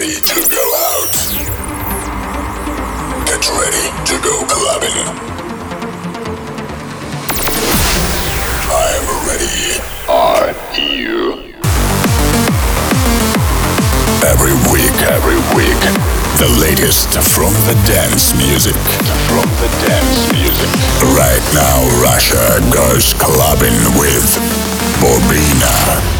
ready to go out. Get ready to go clubbing. I'm ready. Are you? Every week, every week, the latest from the dance music. From the dance music. Right now, Russia goes clubbing with Bobina.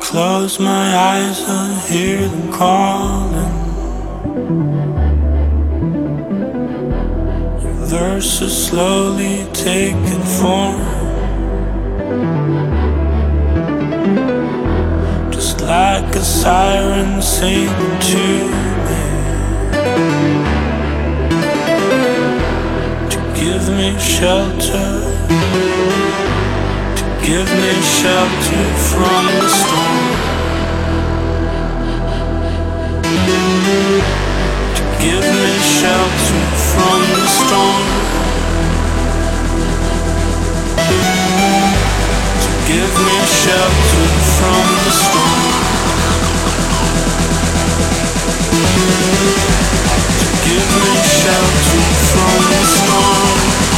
Close my eyes, I hear them calling. Verses slowly taking form. Just like a siren singing to me. To give me shelter. Give me shelter from the storm. Give me shelter from the storm. Give me shelter from the storm. Give me shelter from the storm.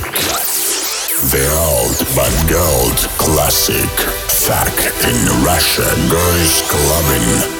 The old but gold classic. Fuck in Russia goes clubbing.